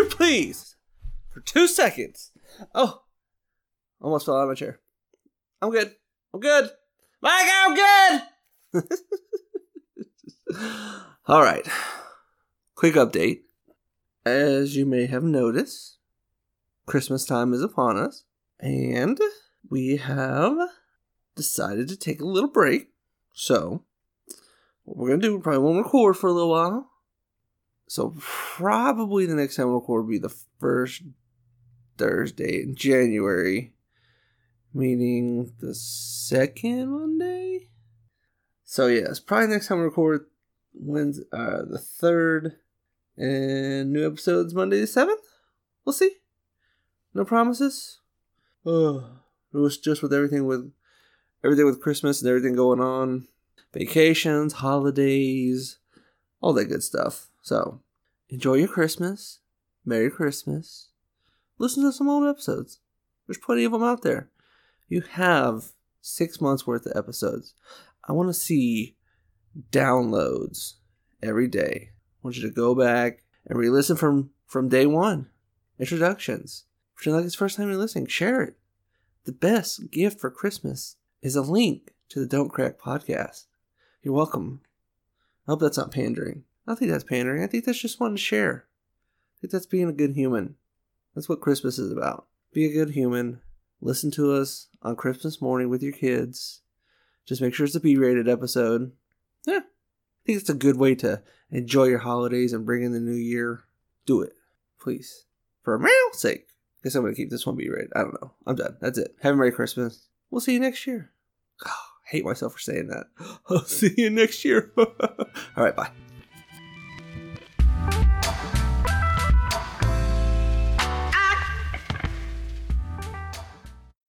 please, for two seconds. Oh, almost fell out of my chair. I'm good. I'm good. Mike, I'm good. All right. Quick update. As you may have noticed, Christmas time is upon us, and we have decided to take a little break. So, what we're gonna do, we probably won't record for a little while. So, probably the next time we record will be the first Thursday in January, meaning the second Monday. So, yes, probably next time we record when's uh the third and new episodes Monday the seventh. We'll see. No promises. Oh, it was just with everything with everything with Christmas and everything going on, vacations, holidays, all that good stuff. So enjoy your Christmas. Merry Christmas. Listen to some old episodes. There's plenty of them out there. You have six months worth of episodes. I want to see downloads every day. I want you to go back and re-listen from from day one. Introductions. If you like it's first time you're listening, share it. The best gift for Christmas is a link to the Don't Crack podcast. You're welcome. I hope that's not pandering. I think that's pandering. I think that's just wanting to share. I think that's being a good human. That's what Christmas is about. Be a good human. Listen to us on Christmas morning with your kids. Just make sure it's a B rated episode. Yeah. I think it's a good way to enjoy your holidays and bring in the new year. Do it, please. For my sake. Guess I'm gonna keep this one B rated. I don't know. I'm done. That's it. Have a Merry Christmas. We'll see you next year. Oh, I hate myself for saying that. I'll see you next year. All right, bye.